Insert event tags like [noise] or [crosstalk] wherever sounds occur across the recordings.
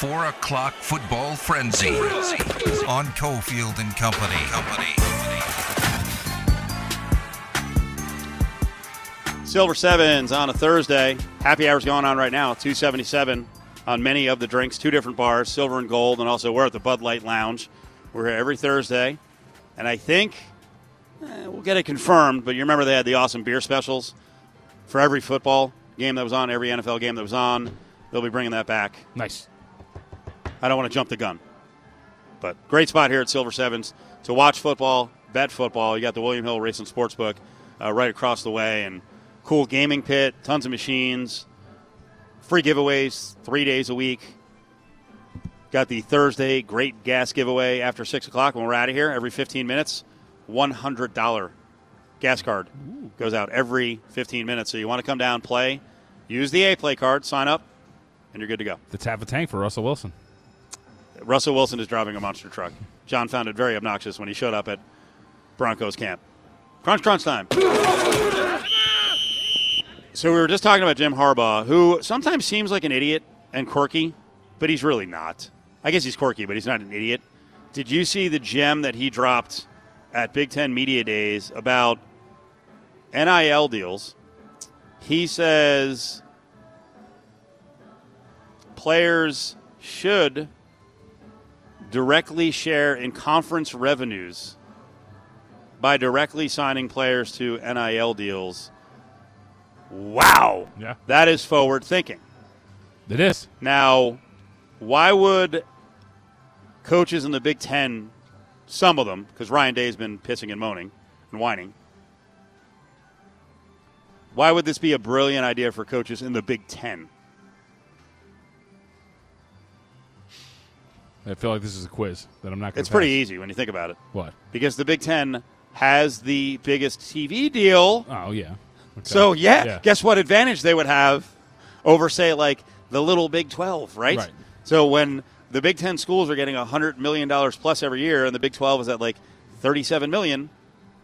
4 o'clock football frenzy on Cofield and Company. Company. Silver Sevens on a Thursday. Happy hour's going on right now. 277 on many of the drinks, two different bars, silver and gold, and also we're at the Bud Light Lounge. We're here every Thursday, and I think eh, we'll get it confirmed. But you remember they had the awesome beer specials for every football game that was on, every NFL game that was on. They'll be bringing that back. Nice. I don't want to jump the gun, but great spot here at Silver Sevens to watch football, bet football. You got the William Hill Racing Sportsbook uh, right across the way, and cool gaming pit, tons of machines, free giveaways three days a week. Got the Thursday great gas giveaway after 6 o'clock when we're out of here every 15 minutes. $100 gas card goes out every 15 minutes. So you want to come down, play, use the A Play card, sign up, and you're good to go. Let's have a tank for Russell Wilson. Russell Wilson is driving a monster truck. John found it very obnoxious when he showed up at Broncos camp. Crunch, crunch time. So we were just talking about Jim Harbaugh, who sometimes seems like an idiot and quirky, but he's really not. I guess he's quirky, but he's not an idiot. Did you see the gem that he dropped at Big Ten Media Days about NIL deals? He says players should directly share in conference revenues by directly signing players to NIL deals. Wow. Yeah. That is forward thinking. It is. Now, why would coaches in the Big Ten, some of them, because Ryan Day's been pissing and moaning and whining, why would this be a brilliant idea for coaches in the Big Ten? I feel like this is a quiz that I'm not going to It's pretty easy when you think about it. What? Because the Big Ten has the biggest TV deal. Oh, yeah. Okay. So, yeah, Yeah. guess what advantage they would have over, say, like the little Big 12, right? Right. So when the Big Ten schools are getting $100 million plus every year and the Big 12 is at like 37 million,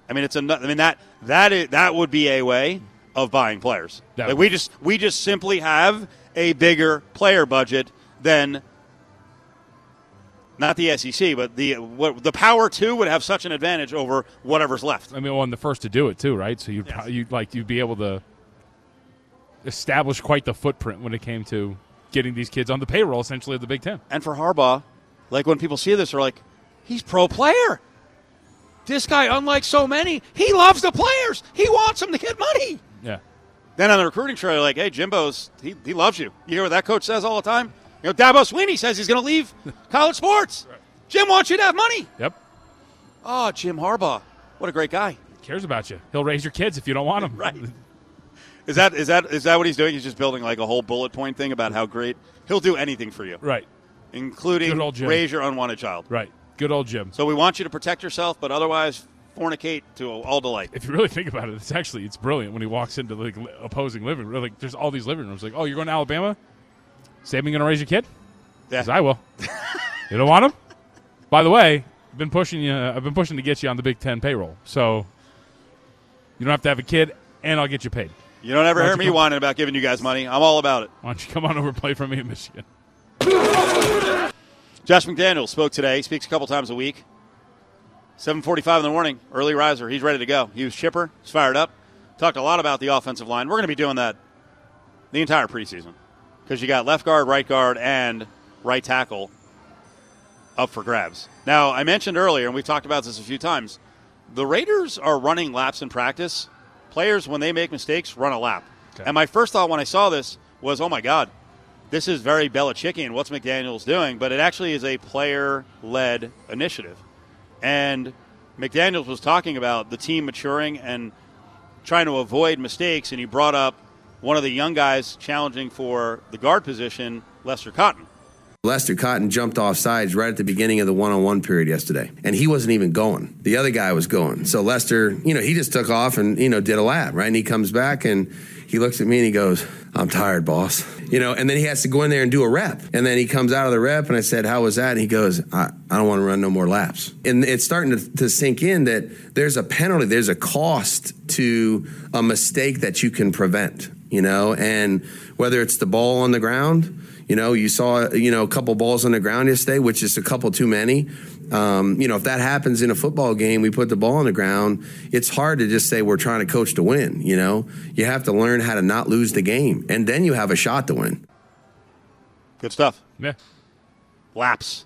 I mean, it's a, I mean, that, that, is, that would be a way of buying players. That Like would- we just, we just simply have a bigger player budget than not the SEC, but the what, the Power Two would have such an advantage over whatever's left. I mean, well, and the first to do it too, right? So you'd Yes. you'd like you'd be able to establish quite the footprint when it came to getting these kids on the payroll, essentially of the Big Ten. And for Harbaugh, like when people see this, they're like, he's pro player. This guy, unlike so many, he loves the players. He wants them to get money. Yeah. Then on the recruiting trail, like, hey, Jimbo's he, he loves you. You hear what that coach says all the time? You know, Dabo Swinney says he's going to leave [laughs] college sports. Jim wants you to have money. Yep. Oh, Jim Harbaugh, what a great guy. He Cares about you. He'll raise your kids if you don't want [laughs] them. Right. Is that is that is that what he's doing? He's just building like a whole bullet point thing about how great he'll do anything for you, Right. including Good old Jim. raise your unwanted child. Right. Good old Jim. So we want you to protect yourself, but otherwise fornicate to all delight. If you really think about it, it's actually it's brilliant when he walks into like opposing living room. Like there's all these living rooms. Like, oh, you're going to Alabama? Saban going to raise your kid? Yeah. I will. [laughs] you don't want him? By the way, I've been pushing you. I've been pushing to get you on the Big Ten payroll. So you don't have to have a kid, and I'll get you paid. You don't ever hear me whining about giving you guys money. I'm all about it. Why don't you come on over and play for me in Michigan? [laughs] Josh McDaniel spoke today. He speaks a couple times a week. 7:45 in the morning, early riser. He's ready to go. He was chipper. He's fired up. Talked a lot about the offensive line. We're going to be doing that the entire preseason because you got left guard, right guard, and right tackle up for grabs. Now, I mentioned earlier, and we've talked about this a few times. The Raiders are running laps in practice. Players, when they make mistakes, run a lap. Okay. And my first thought when I saw this was, "Oh my God, this is very Belichickian. What's McDaniels doing?" But it actually is a player-led initiative. And McDaniels was talking about the team maturing and trying to avoid mistakes, and he brought up one of the young guys challenging for the guard position, Lester Cotton. Lester Cotton jumped off sides right at the beginning of the one on one period yesterday, and he wasn't even going. The other guy was going. So Lester, you know, he just took off and, you know, did a lap, right? And he comes back and he looks at me and he goes, I'm tired, boss. You know, and then he has to go in there and do a rep. And then he comes out of the rep and I said, How was that? And he goes, I, I don't want to run no more laps. And it's starting to, to sink in that there's a penalty, there's a cost to a mistake that you can prevent. You know, and whether it's the ball on the ground, you know, you saw, you know, a couple balls on the ground yesterday, which is a couple too many. Um, you know, if that happens in a football game, we put the ball on the ground, it's hard to just say we're trying to coach to win, you know? You have to learn how to not lose the game, and then you have a shot to win. Good stuff. Yeah. Laps.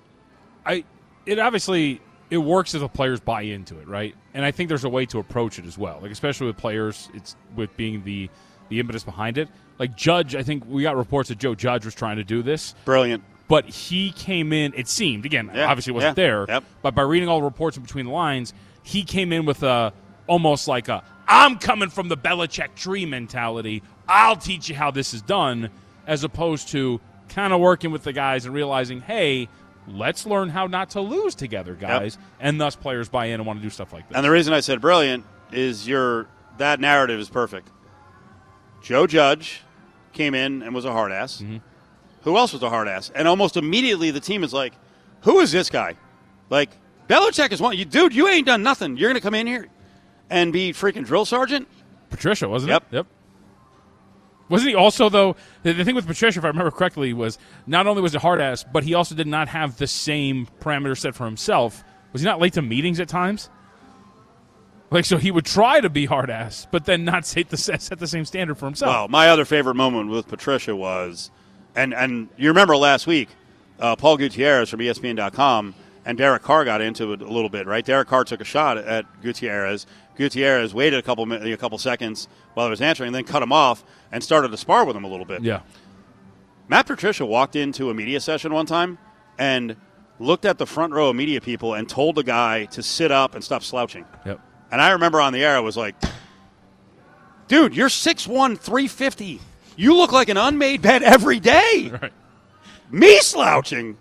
I it obviously it works if the players buy into it, right? And I think there's a way to approach it as well. Like especially with players, it's with being the the impetus behind it. Like Judge, I think we got reports that Joe Judge was trying to do this, Brilliant. but he came in. It seemed again, Yeah, obviously wasn't yeah, there, yep. but by reading all the reports in between the lines, he came in with a almost like a "I'm coming from the Belichick tree" mentality. I'll teach you how this is done, as opposed to kind of working with the guys and realizing, hey. Let's learn how not to lose together, guys, and thus players buy in and want to do stuff like this. And the reason I said brilliant is your that narrative is perfect. Joe Judge came in and was a hard ass. Mm-hmm. Who else was a hard ass? And almost immediately the team is like, "Who is this guy?" Like Belichick is one. You dude, you ain't done nothing. You're gonna come in here and be freaking drill sergeant. Patricia, wasn't Yep. it? Yep. Wasn't he also though? The, the thing with Patricia, if I remember correctly, was not only was a hard ass, but he also did not have the same parameter set for himself. Was he not late to meetings at times? Like so, he would try to be hard ass, but then not set the set the same standard for himself. Well, my other favorite moment with Patricia was, and and you remember last week, uh, Paul Gutierrez from ESPN.com and Derek Carr got into it a little bit, right? Derek Carr took a shot at Gutierrez. Gutierrez waited a couple a couple seconds while he was answering, and then cut him off and started to spar with him a little bit. yeah, Matt Patricia walked into a media session one time and looked at the front row of media people and told the guy to sit up and stop slouching. yep. And I remember on the air, I was like, dude, you're 6'1, 350. You look like an unmade bed every day. [laughs] Right. Me slouching.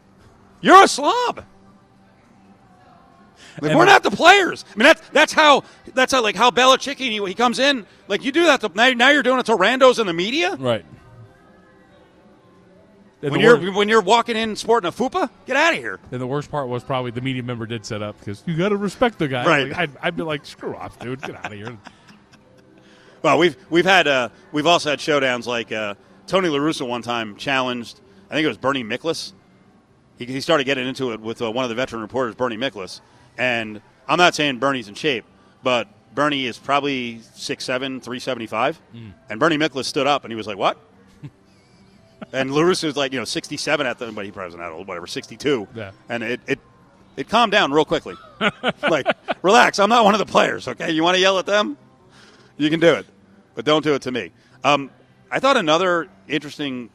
You're a slob. Like, we're not the players. I mean, that's that's how that's how like how Belichick he, he comes in. Like you do that. To, now, now you're doing it to randos in the media. Right. And When you're when you're walking in sporting a fupa, get out of here. and the worst part was probably the media member did set up because you got to respect the guy. Right. Like, I'd, I'd be like, screw off, dude, get out of here. [laughs] Well, we've we've had uh, we've also had showdowns like uh, Tony La Russa one time challenged. I think it was Bernie Miklasz. He, he started getting into it with uh, one of the veteran reporters, Bernie Miklasz. And I'm not saying Bernie's in shape, but Bernie is probably 6'7", 375. And Bernie Miklasz stood up and he was like, "What?" And La Russa was like, you know, 67 at the, but he probably wasn't that old, whatever, 62. Yeah. And it, it it calmed down real quickly. [laughs] like, relax. I'm not one of the players. Okay, you want to yell at them? You can do it, but don't do it to me. Um, I thought another interesting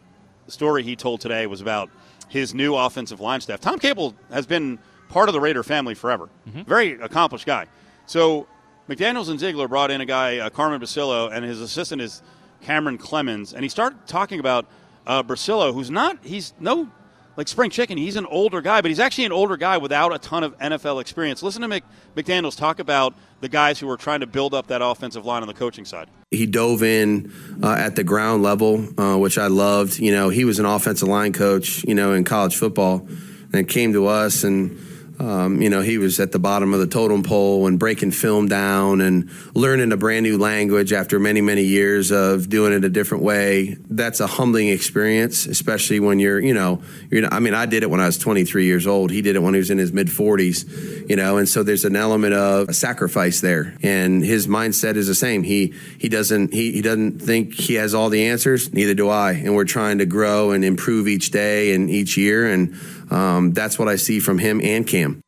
story he told today was about his new offensive line staff. Tom Cable has been part of the Raider family forever. Very accomplished guy. So McDaniels and Ziegler brought in a guy, uh, Carmen Bricillo, and his assistant is Cameron Clemmons, and he started talking about uh, Bricillo, who's not he's no like spring chicken. He's an older guy, but he's actually an older guy without a ton of NFL experience. Listen to Mc, McDaniels talk about the guys who were trying to build up that offensive line on the coaching side. He dove in uh, at the ground level, uh, which I loved. You know, he was an offensive line coach, you know, in college football, and came to us and. Um, you know, he was at the bottom of the totem pole and breaking film down and learning a brand new language after many, many years of doing it a different way. That's a humbling experience, especially when you're, you know, you're. I mean, I did it when I was 23 years old. He did it when he was in his mid 40s, you know, and so there's an element of a sacrifice there. And his mindset is the same. He he doesn't he, he doesn't think he has all the answers. Neither do I. And we're trying to grow and improve each day and each year. And um, that's what I see from him and Cam.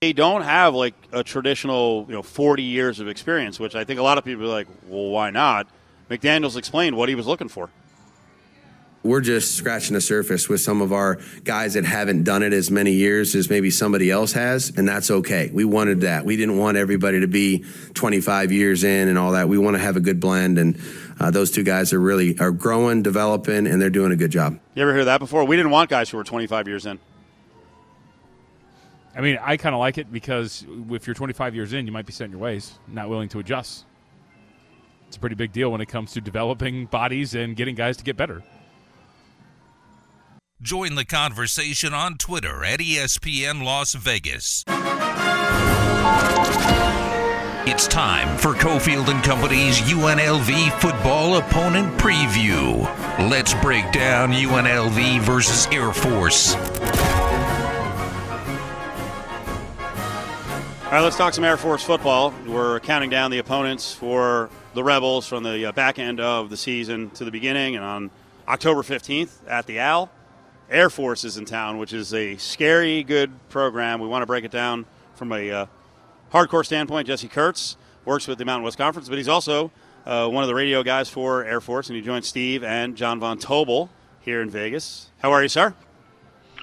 They don't have like a traditional, you know, 40 years of experience, which I think a lot of people are like, well, why not? McDaniels explained what he was looking for. We're just scratching the surface with some of our guys that haven't done it as many years as maybe somebody else has, and that's okay. We wanted that. We didn't want everybody to be 25 years in and all that. We want to have a good blend, and uh, those two guys are really are growing, developing, and they're doing a good job. You ever hear that before? We didn't want guys who were 25 years in. I mean, I kind of like it because if you're 25 years in, you might be set in your ways, not willing to adjust. It's a pretty big deal when it comes to developing bodies and getting guys to get better. Join the conversation on Twitter at ESPN Las Vegas. It's time for Cofield and Company's UNLV football opponent preview. Let's break down UNLV versus Air Force. All right, let's talk some Air Force football. We're counting down the opponents for the Rebels from the uh, back end of the season to the beginning, and on October 15th at the Al, Air Force is in town, which is a scary good program. We want to break it down from a uh, hardcore standpoint. Jesse Kurtz works with the Mountain West Conference, but he's also uh, one of the radio guys for Air Force, and he joins Steve and Jon Von Tobel here in Vegas. How are you, sir?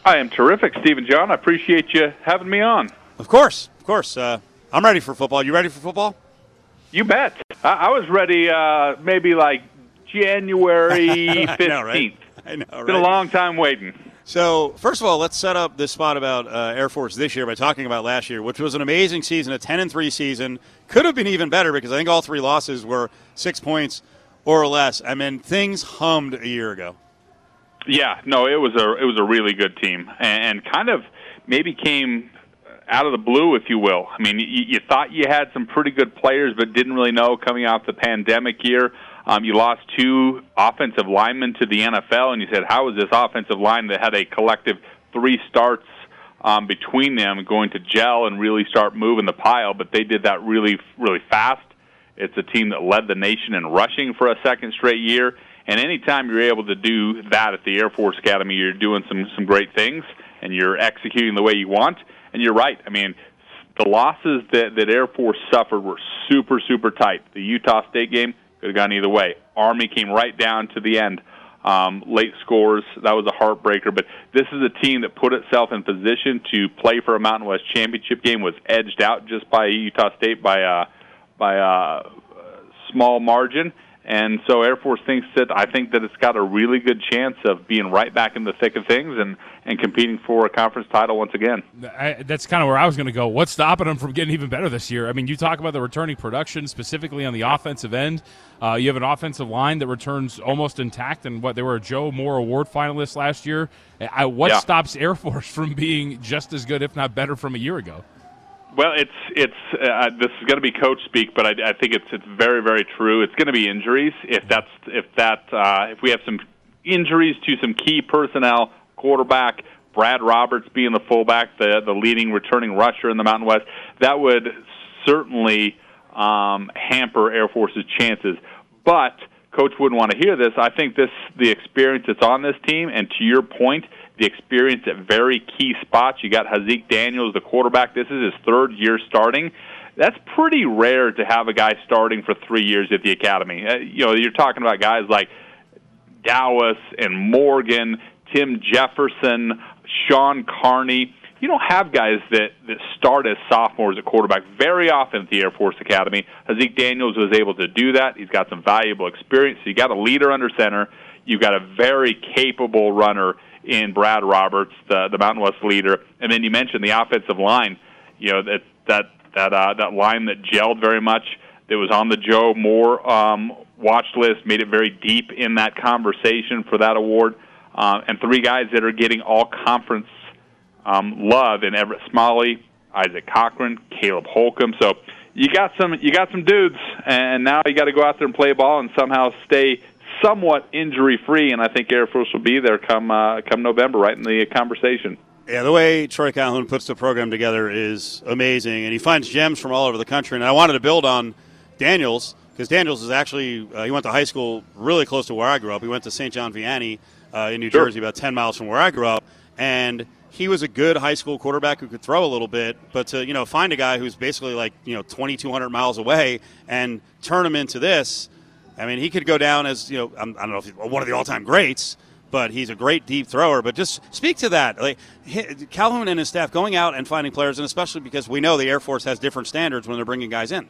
I am terrific, Steve and John. I appreciate you having me on. Of course, of course. Uh, I'm ready for football. You ready for football? You bet. I, I was ready uh, maybe like January 15th. [laughs] I know, right? [laughs] I know, right? Been a long time waiting. So, first of all, let's set up this spot about uh, Air Force this year by talking about last year, which was an amazing season, a 10 and 3 season. Could have been even better because I think all three losses were six points or less. I mean, things hummed a year ago. Yeah, no, it was a it was a really good team, and kind of maybe came out of the blue, if you will. I mean, you, you thought you had some pretty good players, but didn't really know coming out the pandemic year. Um, you lost two offensive linemen to the NFL, and you said, how is this offensive line that had a collective three starts um, between them going to gel and really start moving the pile? But they did that really, really fast. It's a team that led the nation in rushing for a second straight year. And anytime you're able to do that at the Air Force Academy, you're doing some some great things, and you're executing the way you want. And you're right. I mean, the losses that that Air Force suffered were super super tight. The Utah State game could have gone either way. Army came right down to the end. Um, late scores that was a heartbreaker, but this is a team that put itself in position to play for a Mountain West championship game. Was edged out just by Utah State by a by a small margin, and so Air Force thinks that I think that it's got a really good chance of being right back in the thick of things and, and competing for a conference title once again. I, that's kind of where I was going to go. What's stopping them from getting even better this year? I mean, you talk about the returning production specifically on the offensive end. Uh, you have an offensive line that returns almost intact, and what they were a Joe Moore Award finalist last year. I, what Yeah. stops Air Force [laughs] from being just as good, if not better, from a year ago? Well, it's it's uh, this is going to be coach speak, but I, I think it's it's very very true. It's going to be injuries. If that's if that uh, if we have some injuries to some key personnel, quarterback Brad Roberts being the fullback, the the leading returning rusher in the Mountain West, that would certainly um, hamper Air Force's chances. But coach wouldn't want to hear this. I think this the experience that's on this team, and to your point, the experience at very key spots. You got Haaziq Daniels, the quarterback. This is his third year starting. That's pretty rare to have a guy starting for three years at the academy. Uh, you know, you're talking about guys like Dallas and Morgan, Tim Jefferson, Shaun Carney. You don't have guys that, that start as sophomores at quarterback very often at the Air Force Academy. Haaziq Daniels was able to do that. He's got some valuable experience. So you got a leader under center. You've got a very capable runner in Brad Roberts, the, the Mountain West leader. And then you mentioned the offensive line. You know, that, that, that, uh, that line that gelled very much, that was on the Joe Moore um, watch list, made it very deep in that conversation for that award. Uh, and three guys that are getting all conference um, love in Everett Smalley, Isaac Cochran, Caleb Holcomb. So you got some you got some dudes, and now you got to go out there and play ball and somehow stay somewhat injury free. And I think Air Force will be there come uh, come November, right in the conversation. Yeah, the way Troy Calhoun puts the program together is amazing, and he finds gems from all over the country. And I wanted to build on Daniels because Daniels is actually uh, he went to high school really close to where I grew up. He went to St. John Vianney uh, in New Sure. Jersey, about ten miles from where I grew up, and he was a good high school quarterback who could throw a little bit. But to you know find a guy who's basically like you know twenty two hundred miles away and turn him into this, I mean he could go down as you know I'm, I don't know if he's one of the all time greats. But he's a great deep thrower. But just speak to that, like Calhoun and his staff going out and finding players, and especially because we know the Air Force has different standards when they're bringing guys in.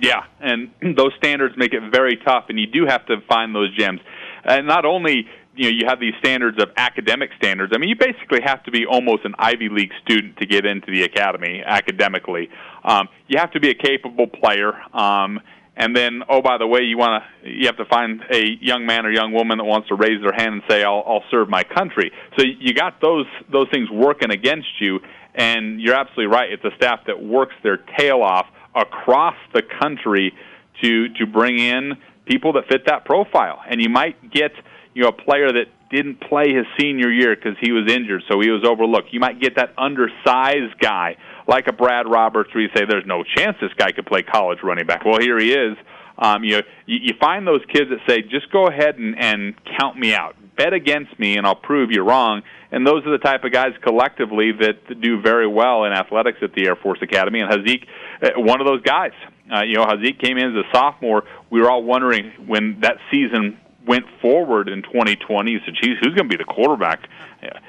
Yeah, and [clears throat] those standards make it very tough, and you do have to find those gems. And not only you know you have these standards of academic standards. I mean, you basically have to be almost an Ivy League student to get into the academy academically. Um, you have to be a capable player. Um, and then, oh, by the way, you want to you have to find a young man or young woman that wants to raise their hand and say, "I'll, I'll serve my country." So you got those those things working against you, and you're absolutely right. It's a staff that works their tail off, across the country to to bring in people that fit that profile. And you might get you know a player that didn't play his senior year because he was injured, so he was overlooked. You might get that undersized guy like a Brad Roberts, where you say there's no chance this guy could play college running back. Well, here he is. Um, you, you find those kids that say, just go ahead and, and count me out, bet against me, and I'll prove you wrong. And those are the type of guys collectively that do very well in athletics at the Air Force Academy. And Haaziq, uh, one of those guys. Uh, you know, Haaziq came in as a sophomore. We were all wondering when that season went forward in 2020. You said, "Geez, who's going to be the quarterback?"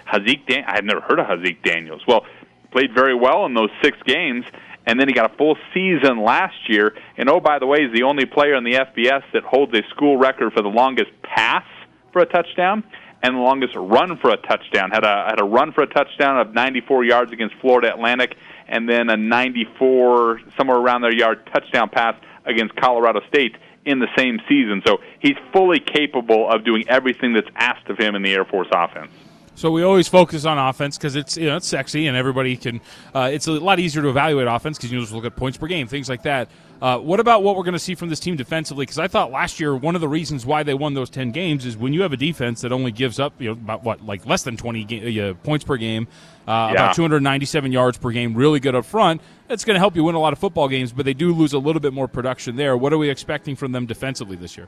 Haaziq, Dan- I had never heard of Haaziq Daniels. Well, played very well in those six games, and then he got a full season last year. And oh, by the way, he's the only player in the FBS that holds a school record for the longest pass for a touchdown and the longest run for a touchdown. Had a had a run for a touchdown of 94 yards against Florida Atlantic, and then a 94 somewhere around their yard touchdown pass against Colorado State in the same season. So he's fully capable of doing everything that's asked of him in the Air Force offense. So we always focus on offense because it's you know it's sexy and everybody can. Uh, it's a lot easier to evaluate offense because you just look at points per game, things like that. Uh, what about what we're going to see from this team defensively? Because I thought last year one of the reasons why they won those ten games is when you have a defense that only gives up you know about what like less than twenty ga- uh, points per game, uh, Yeah. about two hundred ninety seven yards per game, really good up front. That's going to help you win a lot of football games, but they do lose a little bit more production there. What are we expecting from them defensively this year?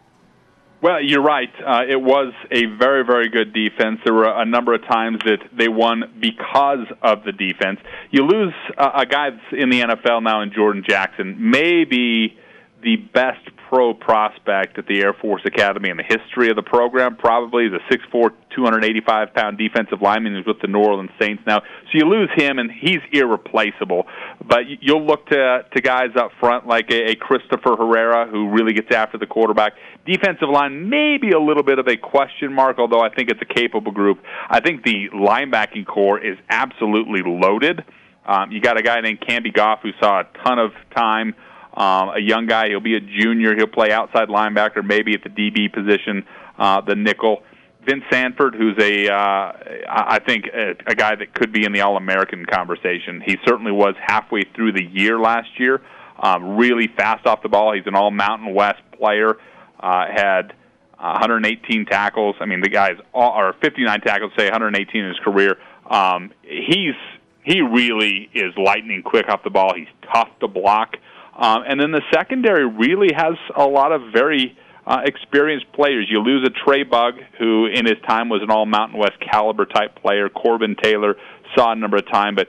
Well, you're right. Uh, it was a very, very good defense. There were a number of times that they won because of the defense. You lose uh, a guy that's in the NFL now in Jordan Jackson, maybe the best pro prospect at the Air Force Academy in the history of the program. Probably the 6'4", 285 pound defensive lineman who's with the New Orleans Saints now. So you lose him, and he's irreplaceable. But you'll look to to guys up front like a, a Christopher Herrera who really gets after the quarterback. Defensive line maybe a little bit of a question mark, although I think it's a capable group. I think the linebacking core is absolutely loaded. Um, you got a guy named Camby Goff who saw a ton of time um, a young guy. He'll be a junior. He'll play outside linebacker, maybe at the DB position, uh, the nickel. Vince Sanford, who's a, uh, I think a, a guy that could be in the All-American conversation. He certainly was halfway through the year last year. Um, really fast off the ball. He's an All Mountain West player. Uh, had 118 tackles. I mean, the guy's all, or 59 tackles, say 118 in his career. Um, he's he really is lightning quick off the ball. He's tough to block. Um, and then the secondary really has a lot of very uh, experienced players. You lose a Tre Bugg, who in his time was an all Mountain West caliber type player. Corbin Taylor saw a number of time, but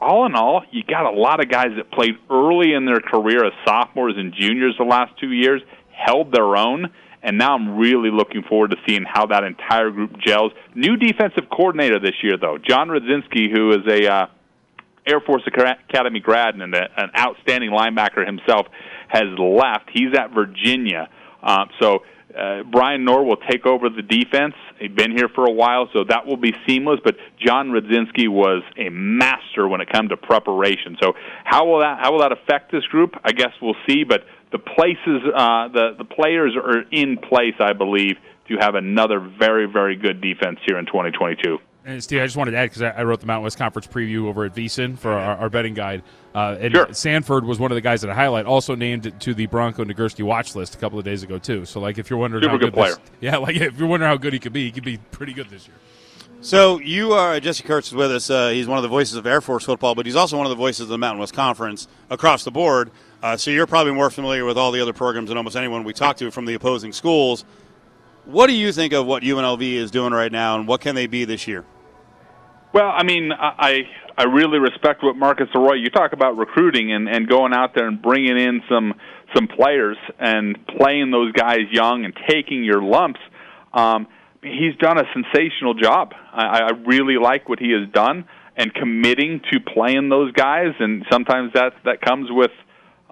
all in all, you got a lot of guys that played early in their career as sophomores and juniors the last two years, held their own, and now I'm really looking forward to seeing how that entire group gels. New defensive coordinator this year, though, John Rudzinski, who is a uh, Air Force Academy grad and an outstanding linebacker himself, has left. He's at Virginia. Uh, so uh, Brian Knorr will take over the defense. He's been here for a while, so that will be seamless. But John Rudzinski was a master when it comes to preparation. So how will that how will that affect this group? I guess we'll see. But the places, uh, the the players are in place, I believe, to have another very very good defense here in 2022. And Steve, I just wanted to add because I, I wrote the Mountain West Conference preview over at VSIN for our, our betting guide. Uh, and Sure. Sanford was one of the guys that I highlight, also named to the Bronco Nagurski watch list a couple of days ago too. So, like, if you're wondering Super how good good, this- player. [laughs] yeah, like if you're wondering how good he could be, he could be pretty good this year. So you are Jesse Kurtz is with us. Uh, he's one of the voices of Air Force football, but he's also one of the voices of the Mountain West Conference across the board. Uh, so you're probably more familiar with all the other programs than almost anyone we talk to from the opposing schools. What do you think of what UNLV is doing right now, and what can they be this year? Well, I mean, I I really respect what Marcus Arroyo. You talk about recruiting and and going out there and bringing in some some players and playing those guys young and taking your lumps. Um, he's done a sensational job. I, I really like what he has done and committing to playing those guys. And sometimes that that comes with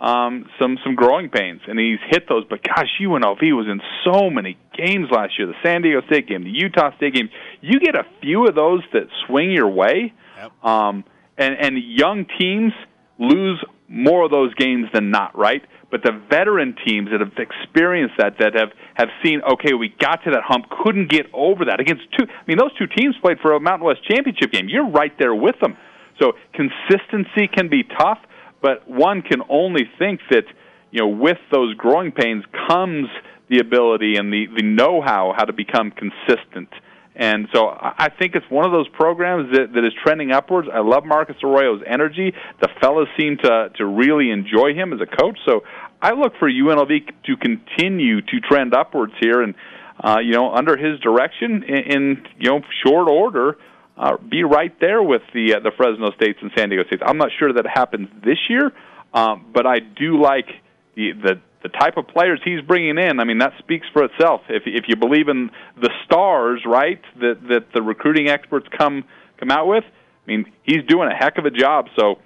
um, some some growing pains, and he's hit those. But gosh, UNLV was in so many games last year. The San Diego State game, the Utah State game. You get a few of those that swing your way, Yep. um, and and young teams lose more of those games than not, right? But the veteran teams that have experienced that, that have have seen, okay, we got to that hump, couldn't get over that against two. I mean, those two teams played for a Mountain West championship game. You're right there with them. So consistency can be tough, but one can only think that you know with those growing pains comes the ability and the the know-how how to become consistent. And so I think it's one of those programs that, that is trending upwards. I love Marcus Arroyo's energy. The fellas seem to to really enjoy him as a coach. So I look for UNLV to continue to trend upwards here, and uh, you know under his direction in, in you know short order. Uh, be right there with the uh, the Fresno States and San Diego States. I'm not sure that happens this year, um, but I do like the, the the type of players he's bringing in, I mean, that speaks for itself. If if you believe in the stars, right, that that the recruiting experts come come out with, I mean, he's doing a heck of a job. So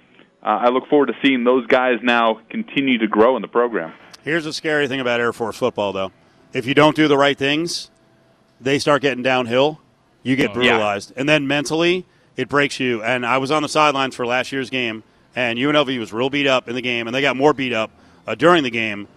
uh, I look forward to seeing those guys now continue to grow in the program. Here's the scary thing about Air Force football, though: if you don't do the right things, they start getting downhill. You get brutalized, yeah. and then mentally, it breaks you. And I was on the sidelines for last year's game, and UNLV was real beat up in the game, and they got more beat up uh, during the game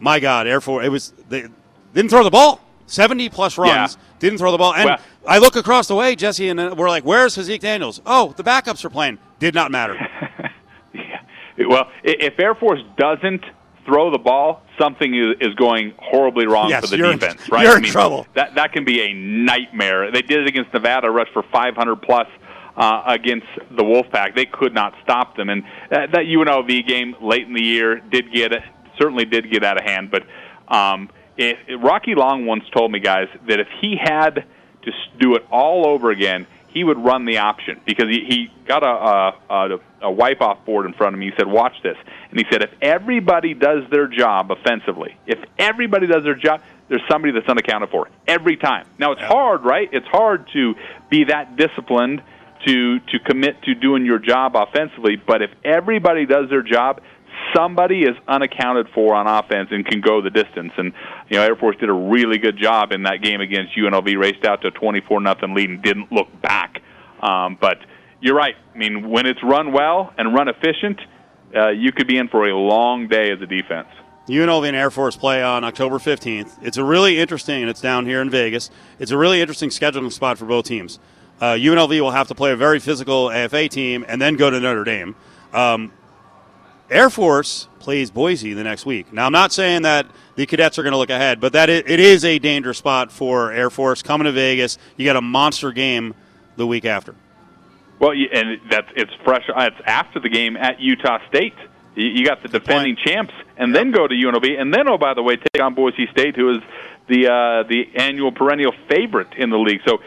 my God, Air Force, it was they didn't throw the ball. 70 plus runs, yeah. didn't throw the ball. And well, I look across the way, Jesse, and we're like, where's Haaziq Daniels? Oh, the backups are playing. Did not matter. [laughs] yeah. Well, if Air Force doesn't throw the ball, something is going horribly wrong yes, for the defense, right? You're I mean, in trouble. That, that can be a nightmare. They did it against Nevada, rushed for 500 plus. Uh, against the Wolfpack, they could not stop them, and that, that UNLV game late in the year did get certainly did get out of hand. But um, it, it, Rocky Long once told me, guys, that if he had to do it all over again, he would run the option because he, he got a, a, a wipe off board in front of me. He said, "Watch this," and he said, "If everybody does their job offensively, if everybody does their job." There's somebody that's unaccounted for every time. Now it's hard, right? It's hard to be that disciplined to to commit to doing your job offensively. But if everybody does their job, somebody is unaccounted for on offense and can go the distance. And you know, Air Force did a really good job in that game against UNLV. Raced out to a 24 nothing lead and didn't look back. Um, but you're right. I mean, when it's run well and run efficient, uh, you could be in for a long day as a defense. UNLV and Air Force play on October 15th. It's a really interesting, and it's down here in Vegas. It's a really interesting scheduling spot for both teams. Uh, UNLV will have to play a very physical AFA team and then go to Notre Dame. Um, Air Force plays Boise the next week. Now, I'm not saying that the cadets are going to look ahead, but that it is a dangerous spot for Air Force coming to Vegas. You got a monster game the week after. Well, and that's it's fresh. Uh, it's after the game at Utah State. You got the defending champs, and then go to UNLV, and then oh by the way, take on Boise State, who is the uh, the annual perennial favorite in the league. So,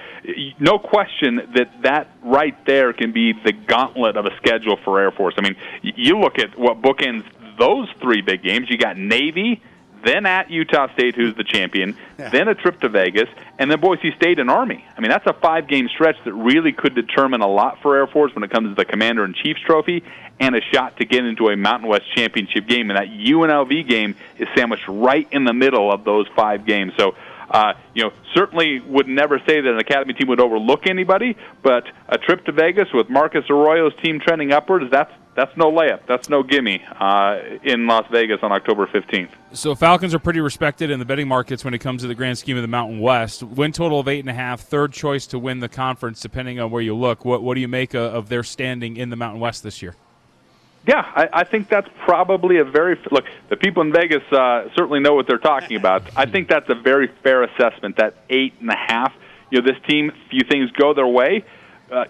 no question that that right there can be the gauntlet of a schedule for Air Force. I mean, you look at what bookends those three big games. You got Navy, then at Utah State, who's the champion, yeah. then a trip to Vegas, and then Boise State and Army. I mean, that's a five game stretch that really could determine a lot for Air Force when it comes to the Commander in Chief's trophy and a shot to get into a Mountain West championship game. And that UNLV game is sandwiched right in the middle of those five games. So, uh, you know, certainly would never say that an academy team would overlook anybody, but a trip to Vegas with Marcus Arroyo's team trending upwards, that's that's no layup. That's no gimme uh, in Las Vegas on October 15th. So Falcons are pretty respected in the betting markets when it comes to the grand scheme of the Mountain West. Win total of eight and a half, third choice to win the conference, depending on where you look. What what do you make of their standing in the Mountain West this year? Yeah, I, I think that's probably a very look. The people in Vegas uh, certainly know what they're talking about. I think that's a very fair assessment. That eight and a half. You know, this team, few things go their way. Uh,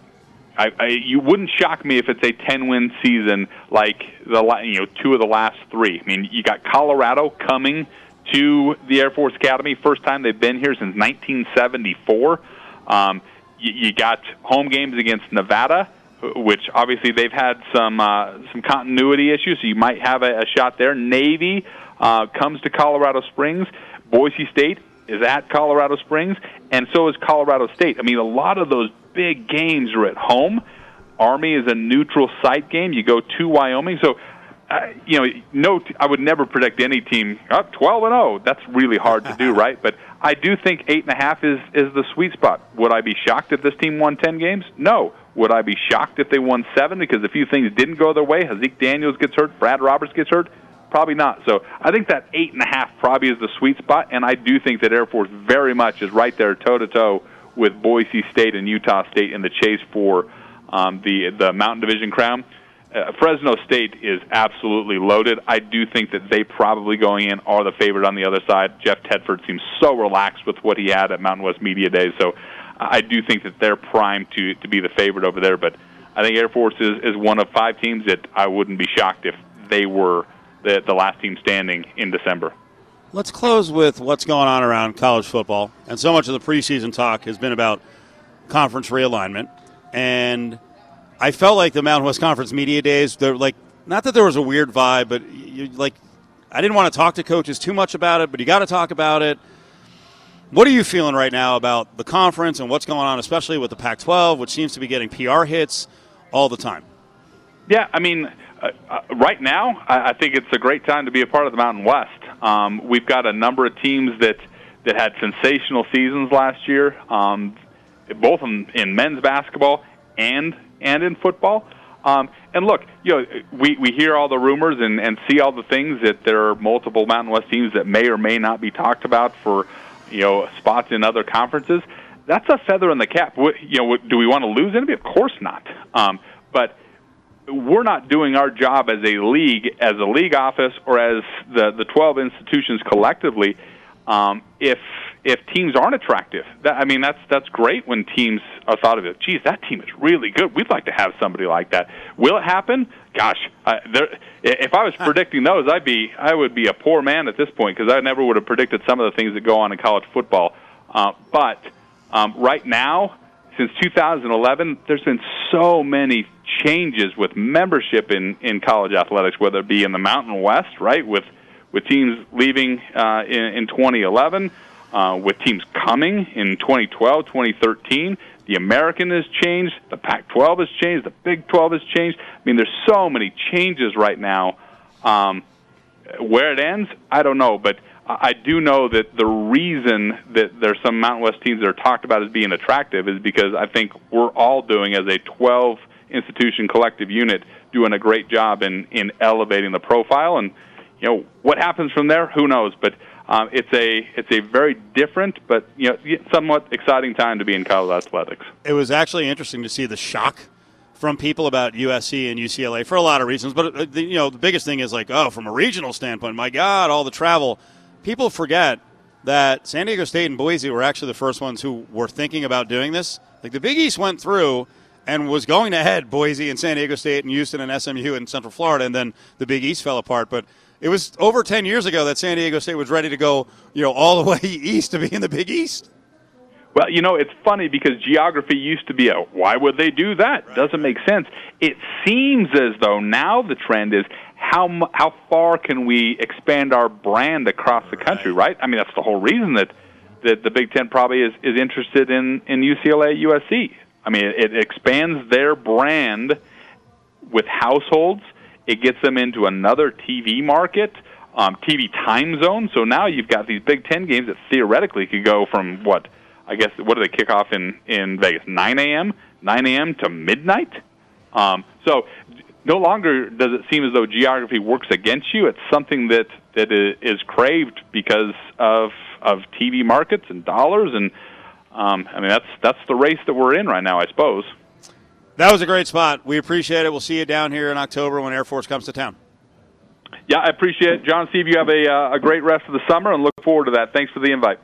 I, I, you wouldn't shock me if it's a 10 win season like the you know two of the last three. I mean, you got Colorado coming to the Air Force Academy, first time they've been here since 1974. Um, you, you got home games against Nevada, which obviously they've had some uh, some continuity issues, so you might have a, a shot there. Navy uh, comes to Colorado Springs. Boise State is at Colorado Springs, and so is Colorado State. I mean, a lot of those big games are at home. Army is a neutral site game. You go to Wyoming, so uh, you know, no, t- I would never predict any team up oh, twelve and zero. Oh. That's really hard to do, [laughs] right? But I do think eight and a half is is the sweet spot. Would I be shocked if this team won ten games? No. Would I be shocked if they won seven because a few things didn't go their way? Haaziq Daniels gets hurt, Brad Roberts gets hurt. Probably not. So I think that eight and a half probably is the sweet spot, and I do think that Air Force very much is right there toe to toe with Boise State and Utah State in the chase for um, the the Mountain Division crown. uh, Fresno State is absolutely loaded. I do think that they probably going in are the favorite on the other side. Jeff Tedford seems so relaxed with what he had at Mountain West Media Days, so I do think that they're primed to to be the favorite over there. But I think Air Force is is one of five teams that I wouldn't be shocked if they were the the last team standing in December. Let's close with what's going on around college football. And so much of the preseason talk has been about conference realignment. And I felt like the Mountain West Conference media days, they're like, not that there was a weird vibe, but you, like, I didn't want to talk to coaches too much about it, but you got to talk about it. What are you feeling right now about the conference and what's going on, especially with the Pac 12, which seems to be getting PR hits all the time? Yeah, I mean, uh, uh, right now, I, I think it's a great time to be a part of the Mountain West. Um, we've got a number of teams that that had sensational seasons last year, um, both in, in men's basketball and and in football. Um, and look, you know, we, we hear all the rumors and, and see all the things that there are multiple Mountain West teams that may or may not be talked about for, you know, spots in other conferences. That's a feather in the cap. You know, do we want to lose anybody? Of course not. Um, but we're not doing our job as a league, as a league office, or as the the 12 institutions collectively. Um, if if teams aren't attractive, that, I mean that's that's great when teams are thought of it. Geez, that team is really good. We'd like to have somebody like that. Will it happen? Gosh, uh, there, if I was predicting those, I'd be I would be a poor man at this point because I never would have predicted some of the things that go on in college football. Uh, but um, right now, since 2011, there's been so many changes with membership in, in college athletics, whether it be in the Mountain West, right, with with teams leaving uh, in, in 2011, uh, with teams coming in 2012, 2013. The American has changed. The Pac-12 has changed. The Big 12 has changed. I mean, there's so many changes right now. Um, where it ends, I don't know, but I do know that the reason that there's some Mountain West teams that are talked about as being attractive is because I think we're all doing as a 12 institution collective unit doing a great job in in elevating the profile. And you know what happens from there who knows? But um, it's a it's a very different but you know somewhat exciting time to be in college athletics. It was actually interesting to see the shock from people about USC and UCLA for a lot of reasons. But uh, you know the biggest thing is like oh from a regional standpoint my god all the travel people forget that San Diego State and Boise were actually the first ones who were thinking about doing this like the Big East went through and was going to head Boise and San Diego State and Houston and SMU and Central Florida, and then the Big East fell apart. But it was over 10 years ago that San Diego State was ready to go, you know, all the [laughs] way east to be in the Big East. Well, you know, it's funny because geography used to be a why would they do that? Right. Doesn't make sense. It seems as though now the trend is how how far can we expand our brand across the country, right? I mean, that's the whole reason that that the Big 10 probably is is interested in in UCLA USC. I mean, it, expands their brand with households. It gets them into another TV market, um, TV time zone. So now you've got these Big Ten games that theoretically could go from what I guess what do they kick off in in Vegas? 9 a.m. 9 a.m. to midnight. Um, so no longer does it seem as though geography works against you. It's something that that is craved because of of TV markets and dollars and um, I mean, that's that's the race that we're in right now, I suppose. That was a great spot. We appreciate it. We'll see you down here in October when Air Force comes to town. Yeah, I appreciate it, John. Steve, you have a uh, a great rest of the summer, and look forward to that. Thanks for the invite.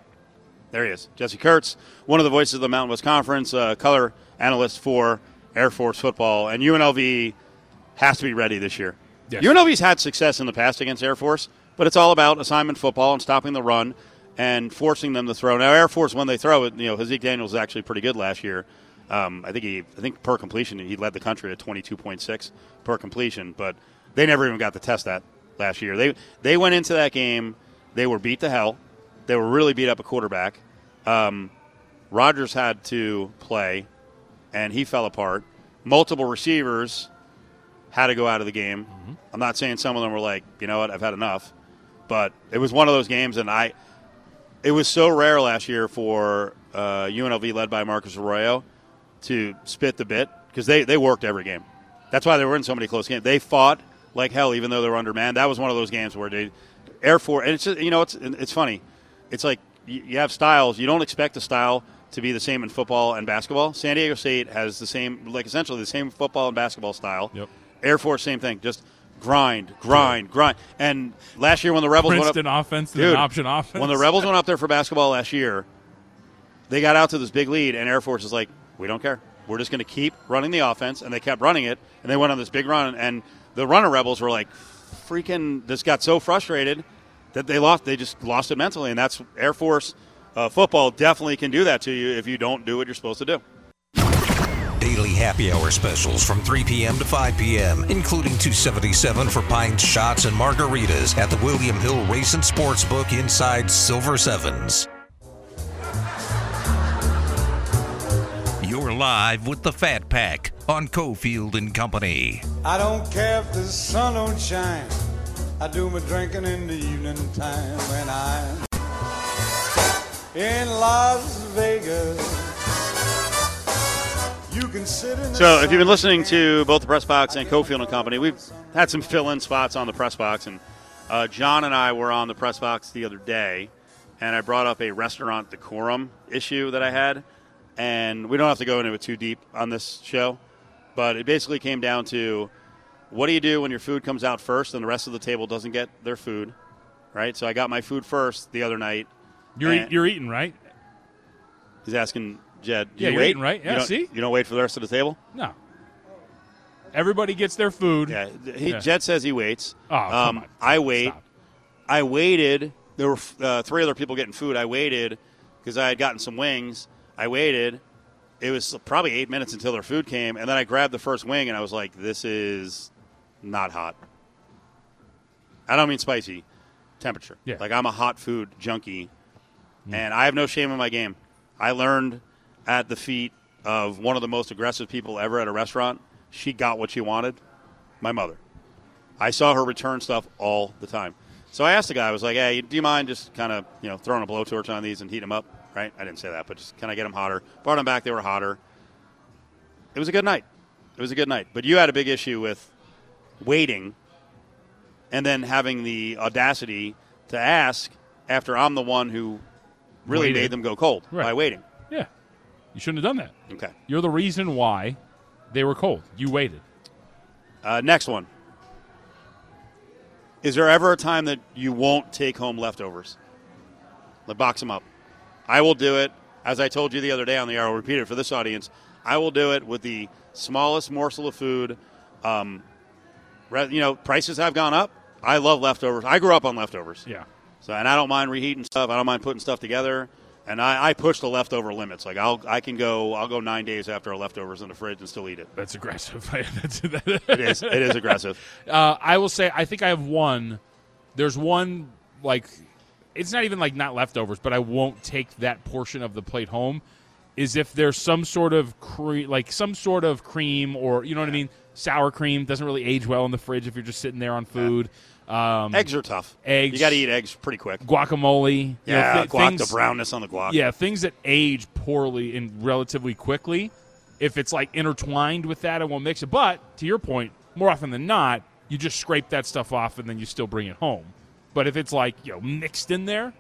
There he is, Jesse Kurtz, one of the voices of the Mountain West Conference, uh, color analyst for Air Force football, and UNLV has to be ready this year. Yes. UNLV's had success in the past against Air Force, but it's all about assignment football and stopping the run and forcing them to throw. Now, Air Force, when they throw it, you know, Haaziq Daniels was actually pretty good last year. Um, I think he, I think per completion, he led the country at 22.6 per completion, but they never even got to test that last year. They they went into that game, they were beat to hell. They were really beat up a quarterback. Um, Rogers had to play, and he fell apart. Multiple receivers had to go out of the game. Mm-hmm. I'm not saying some of them were like, you know what, I've had enough, but it was one of those games, and I it was so rare last year for uh, UNLV, led by Marcus Arroyo, to spit the bit because they, they worked every game. That's why they were in so many close games. They fought like hell, even though they were undermanned. That was one of those games where they Air Force, and it's just, you know it's it's funny. It's like you have styles. You don't expect a style to be the same in football and basketball. San Diego State has the same, like essentially the same football and basketball style. Yep. Air Force, same thing. Just grind, grind, grind. And last year when the Rebels Princeton went up, offense Dude, an option offense. when the Rebels went up there for basketball last year, they got out to this big lead, and Air Force is like, we don't care. We're just going to keep running the offense, and they kept running it, and they went on this big run, and the runner Rebels were like, freaking, just got so frustrated that they lost. They just lost it mentally, and that's Air Force uh, football definitely can do that to you if you don't do what you're supposed to do. Daily happy hour specials from 3 p.m. to 5 p.m., including 277 for pints, shots, and margaritas at the William Hill Race and Sportsbook inside Silver Sevens. You're live with the Fat Pack on Cofield and Company. I don't care if the sun don't shine. I do my drinking in the evening time when I'm in Las Vegas. So, if you've been listening to both the press box and Cofield and Company, we've had some fill-in spots on the press box, and uh, John and I were on the press box the other day, and I brought up a restaurant decorum issue that I had, and we don't have to go into it too deep on this show, but it basically came down to what do you do when your food comes out first and the rest of the table doesn't get their food, right? So I got my food first the other night. you're, and- you're eating, right? He's asking Jed, do Yeah, you you're wait? eating, right? You Yeah, don't- see? You don't wait for the rest of the table? No. Everybody gets their food. Yeah, he, Yeah. Jed says he waits. Oh, on. I wait. Stop. I waited. There were uh, three other people getting food. I waited because I had gotten some wings. I waited. It was probably eight minutes until their food came, and then I grabbed the first wing, and I was like, "This is not hot." I don't mean spicy, temperature. Yeah. Like I'm a hot food junkie, and I have no shame in my game. I learned at the feet of one of the most aggressive people ever at a restaurant. She got what she wanted. My mother. I saw her return stuff all the time. So I asked the guy, I was like, hey, do you mind just kind of, you know, throwing a blowtorch on these and heat them up? Right? I didn't say that, but just kind of get them hotter. Brought them back, they were hotter. It was a good night. It was a good night. But you had a big issue with waiting and then having the audacity to ask after I'm the one who really Waited. made them go cold Right. by waiting. You shouldn't have done that. Okay. You're the reason why they were cold. You waited. Uh, next one. Is there ever a time that you won't take home leftovers? Like box them up. I will do it. As I told you the other day on the air, I'll repeat it for this audience. I will do it with the smallest morsel of food. Um, re- you know, prices have gone up. I love leftovers. I grew up on leftovers. Yeah. So, and I don't mind reheating stuff. I don't mind putting stuff together. And I, I push the leftover limits. Like I'll, I can go, I'll go nine days after a leftovers in the fridge and still eat it. That's aggressive. [laughs] That's, It is, it is aggressive. [laughs] Uh, I will say, I think I have one. There's one, like, it's not even like not leftovers, but I won't take that portion of the plate home. Is if there's some sort of cre- like some sort of cream or you know what I mean, sour cream doesn't really age well in the fridge if you're just sitting there on food. Um, Eggs are tough. Eggs. You got to eat eggs pretty quick. guacamole. you know, Yeah, guac, things- the brownness on the guac. Yeah, things that age poorly and relatively quickly. If it's like intertwined with that, I won't mix it. But to your point, more often than not, you just scrape that stuff off and then you still bring it home. But if it's like you know mixed in there,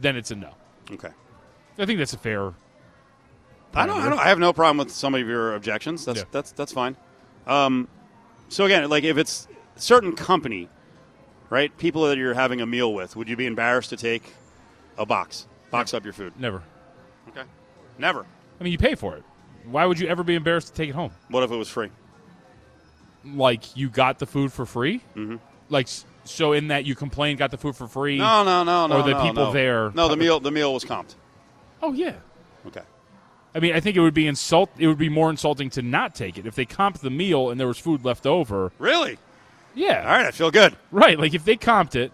then it's a no. Okay. I think that's a fair. I don't, I don't. I have no problem with some of your objections. That's Yeah. that's that's fine. Um, so again, like if it's a certain company, right? People that you're having a meal with, would you be embarrassed to take a box, box up your food? Never. Okay. Never. I mean, you pay for it. Why would you ever be embarrassed to take it home? What if it was free? Like you got the food for free. Mm-hmm. Like so, in that you complained, got the food for free. No, no, no, no. Or the no, people no. there- No, the meal. The meal was comped. Oh yeah. Okay. I mean, I think it would be insult. It would be more insulting to not take it if they comped the meal and there was food left over. Really? Yeah, All right. I feel good. right. Like if they comped it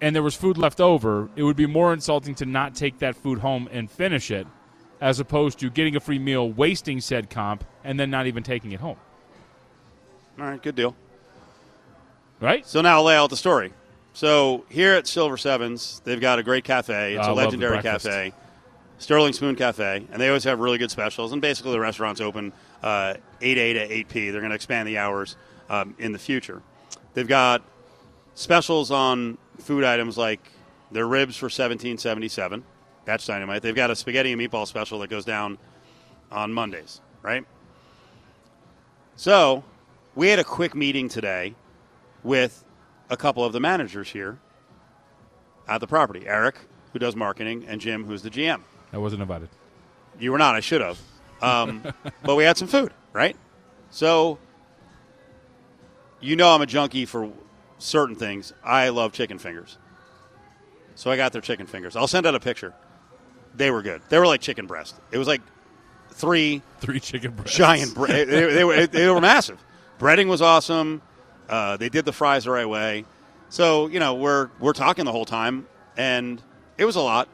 and there was food left over, it would be more insulting to not take that food home and finish it, as opposed to getting a free meal, wasting said comp, and then not even taking it home. All right. Good deal. Right? So now I'll lay out the story. So here at Silver Sevens, they've got a great cafe. It's a legendary cafe, Sterling Spoon Cafe, and they always have really good specials. And basically, the restaurant's open uh, 8 a to 8 p. They're going to expand the hours um, in the future. They've got specials on food items like their ribs for 17.77. That's dynamite. They've got a spaghetti and meatball special that goes down on Mondays, right? So we had a quick meeting today with a couple of the managers here at the property. Eric, who does marketing, and Jim, who's the GM. I wasn't invited. You were not. I should have. Um, [laughs] but we had some food, right? So, you know, I'm a junkie for certain things. I love chicken fingers. So I got their chicken fingers. I'll send out a picture. They were good. They were like chicken breast. It was like three Three chicken breasts. giant. Bre- they, they were they were massive. Breading was awesome. Uh, they did the fries the right way. So you know we're we're talking the whole time, and it was a lot.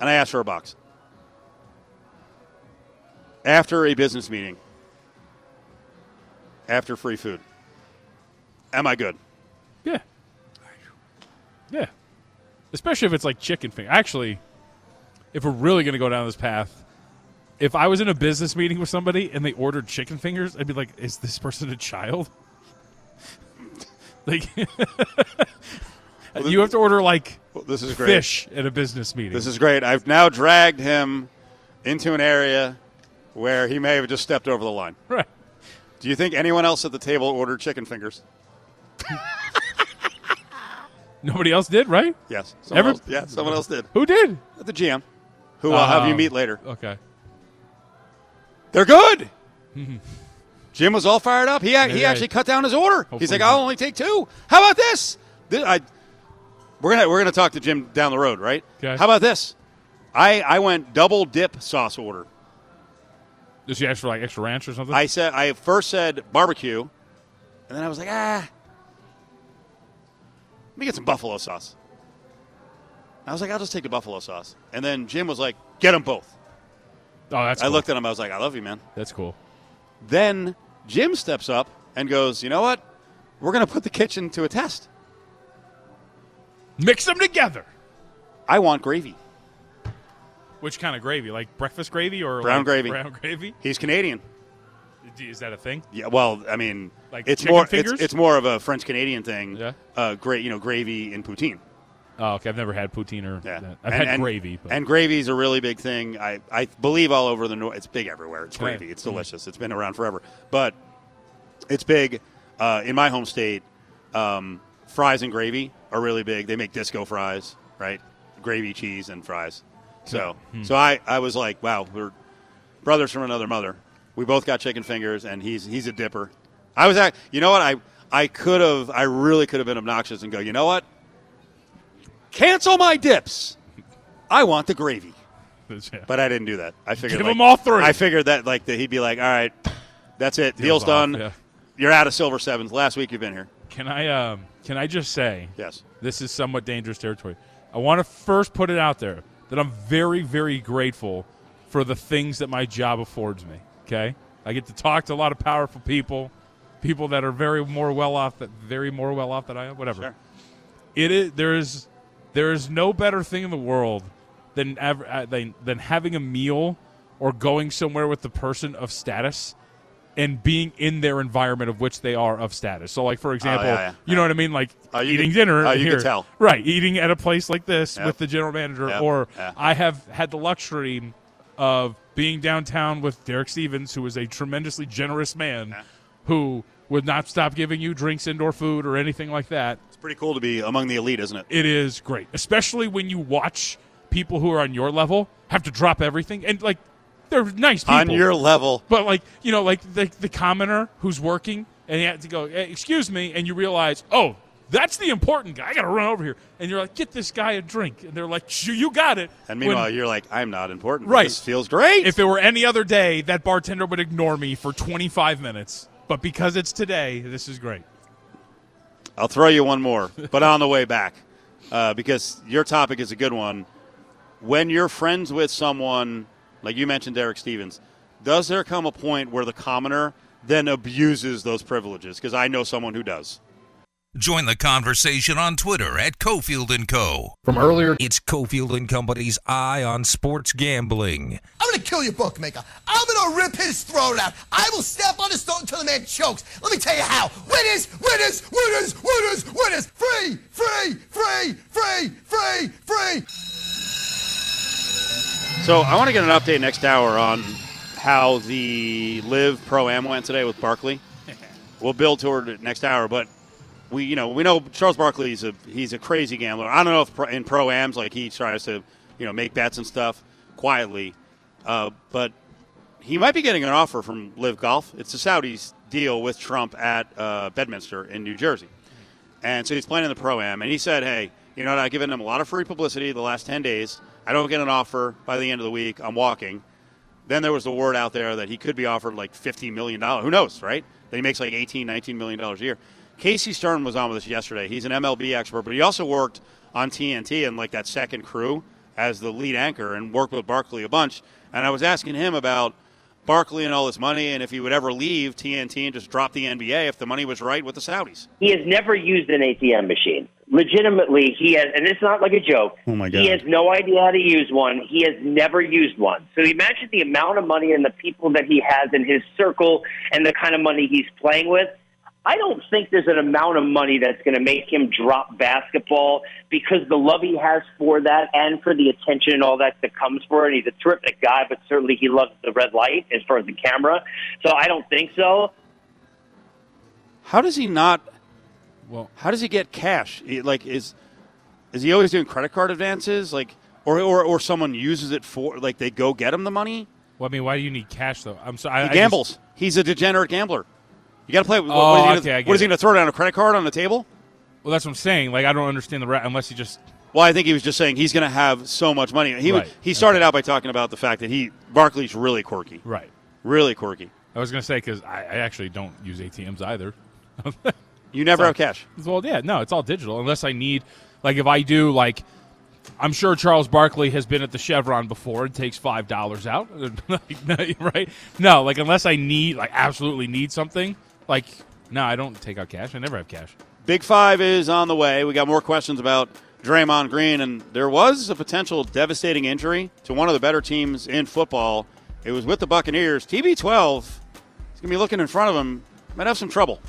And I asked for a box after a business meeting. After free food, am I good? Yeah. Yeah. Especially if it's like chicken finger. Actually, if we're really going to go down this path, if I was in a business meeting with somebody and they ordered chicken fingers, I'd be like, is this person a child? [laughs] like, [laughs] you have to order like this is great. fish at a business meeting. This is great. I've now dragged him into an area where he may have just stepped over the line. right. Do you think anyone else at the table ordered chicken fingers? [laughs] Nobody else did, right? Yes. Someone Every- else, yeah, someone else did. Who did? The GM, who I'll have you Um, meet later. Okay. They're good. Jim was all fired up. He, ac- he actually cut down his order. He's Hopefully like, I'll he- only take two. How about this? This- I, we're gonna we're gonna talk to Jim down the road, right? Okay. How about this? I I went double dip sauce order. Did she ask for like extra ranch or something? I said I first said barbecue, and then I was like, ah, let me get some buffalo sauce. I was like, I'll just take the buffalo sauce. And then Jim was like, get them both. oh, that's I cool. looked at him. I was like, I love you, man. That's cool. Then Jim steps up and goes, you know what? We're going to put the kitchen to a test. Mix them together. I want gravy. Which kind of gravy? Like breakfast gravy or Brown like gravy. Brown gravy? He's Canadian. Is that a thing? Yeah, well, I mean, Like it's more it's, it's more of a French Canadian thing. Yeah. Uh, great, you know, gravy in poutine. Oh, okay. I've never had poutine or Yeah, that. I've And- had and- gravy. But And gravy's a really big thing. I, I believe all over the north. It's big everywhere. It's Right. gravy. It's delicious. It's been around forever. But it's big uh, in my home state. Um, fries and gravy are really big. They make disco fries, right? Gravy, cheese, and fries. So, Hmm. so I, I was like, wow, we're brothers from another mother. We both got chicken fingers, and he's he's a dipper. I was at, you know what? I I could have, I really could have been obnoxious and go, you know what? Cancel my dips. I want the gravy. Yeah. But I didn't do that. I figured Give like, him all three. I figured that like that he'd be like, all right, that's it, deal's, Deal's done. off, yeah. You're out of silver sevens. Last week you've been here. Can I um, can I just say Yes. this is somewhat dangerous territory. I want to first put it out there that I'm very very grateful for the things that my job affords me. Okay, I get to talk to a lot of powerful people, people that are very more well off that very more well off than I am. Whatever. Sure. It is there is there is no better thing in the world than ever uh, than, than having a meal or going somewhere with the person of status and being in their environment of which they are of status. So, like for oh, example, Oh, yeah, you know what I mean, like Oh, eating could- dinner. oh, you here. could tell. right? Eating at a place like this Yep. with the general manager, Yep. or Yeah. I have had the luxury of being downtown with Derek Stevens, who is a tremendously generous man, who would not stop giving you drinks, indoor food, or anything like that. It's pretty cool to be among the elite, isn't it? It is great, especially when you watch people who are on your level have to drop everything and like they're nice people. On your level. but like you know, like the the commoner who's working and you have to go, "Eh, excuse me, and you realize, oh, that's the important guy. I got to run over here, and you're like, get this guy a drink, and they're like, you got it. And When- meanwhile, you're like, I'm not important. Right. This feels great. if it were any other day, that bartender would ignore me for 25 minutes. But because it's today, this is great. I'll throw you one more, but on the way back, uh, because your topic is a good one. When you're friends with someone, like you mentioned, Derek Stevens, does there come a point where the commoner then abuses those privileges? Because I know someone who does. Join the conversation on Twitter at Cofield and Co. From earlier It's Cofield and Company's Eye on Sports Gambling. I'm gonna kill your bookmaker. I'm gonna rip his throat out. I will step on his throat until the man chokes. Let me tell you how. Winners, winners, winners, winners, winners. Free, free, free, free, free, free. So I want to get an update next hour on how the LIV Pro Am went today with Barkley. [laughs] we'll build toward it next hour, but we you know we know Charles Barkley's a he's a crazy gambler. I don't know if pro, in pro ams like he tries to you know make bets and stuff quietly, uh, but he might be getting an offer from LIV Golf. It's the Saudis deal with Trump at uh, Bedminster in New Jersey, and so he's playing in the pro am, and he said, hey. You know, I've given him a lot of free publicity the last 10 days. I don't get an offer by the end of the week. I'm walking. Then there was the word out there that he could be offered like $15 million. Who knows, right? That he makes like $18, 19 million dollars a year. Casey Stern was on with us yesterday. He's an MLB expert, but he also worked on TNT and like that second crew as the lead anchor and worked with Barkley a bunch. And I was asking him about Barkley and all this money and if he would ever leave TNT and just drop the NBA if the money was right with the Saudis. He has never used an ATM machine. Legitimately, he has, and it's not like a joke. Oh, my God. He has no idea how to use one. He has never used one. So imagine the amount of money and the people that he has in his circle and the kind of money he's playing with. I don't think there's an amount of money that's going to make him drop basketball because the love he has for that and for the attention and all that that comes for it. He's a terrific guy, but certainly he loves the red light as far as the camera. So I don't think so. How does he not? Well, how does he get cash? Like, is is he always doing credit card advances? Like, or or, or someone uses it for like they go get him the money? Well, I mean, why do you need cash though? I'm sorry. I, He I just- gambles. He's a degenerate gambler. You got to play. What, Oh, what is he oh, gonna, okay, what is he it. going to throw down a credit card on the table? well, that's what I'm saying. Like, I don't understand the re- unless he just Well, I think he was just saying he's going to have so much money. He Right. he started out by talking about the fact that he Barkley's really quirky, right. really quirky. I was gonna say because I, I actually don't use ATMs either. [laughs] You never So- have cash. Well, yeah, no, it's all digital unless I need, like, if I do, like, I'm sure Charles Barkley has been at the Chevron before and takes five dollars out, [laughs] [laughs] right? No, like unless I need, like, absolutely need something, like, no, I don't take out cash. I never have cash. Big Five is on the way. We got more questions about Draymond Green, and there was a potential devastating injury to one of the better teams in football. It was with the Buccaneers. TB12 is going to be looking in front of him. Might have some trouble.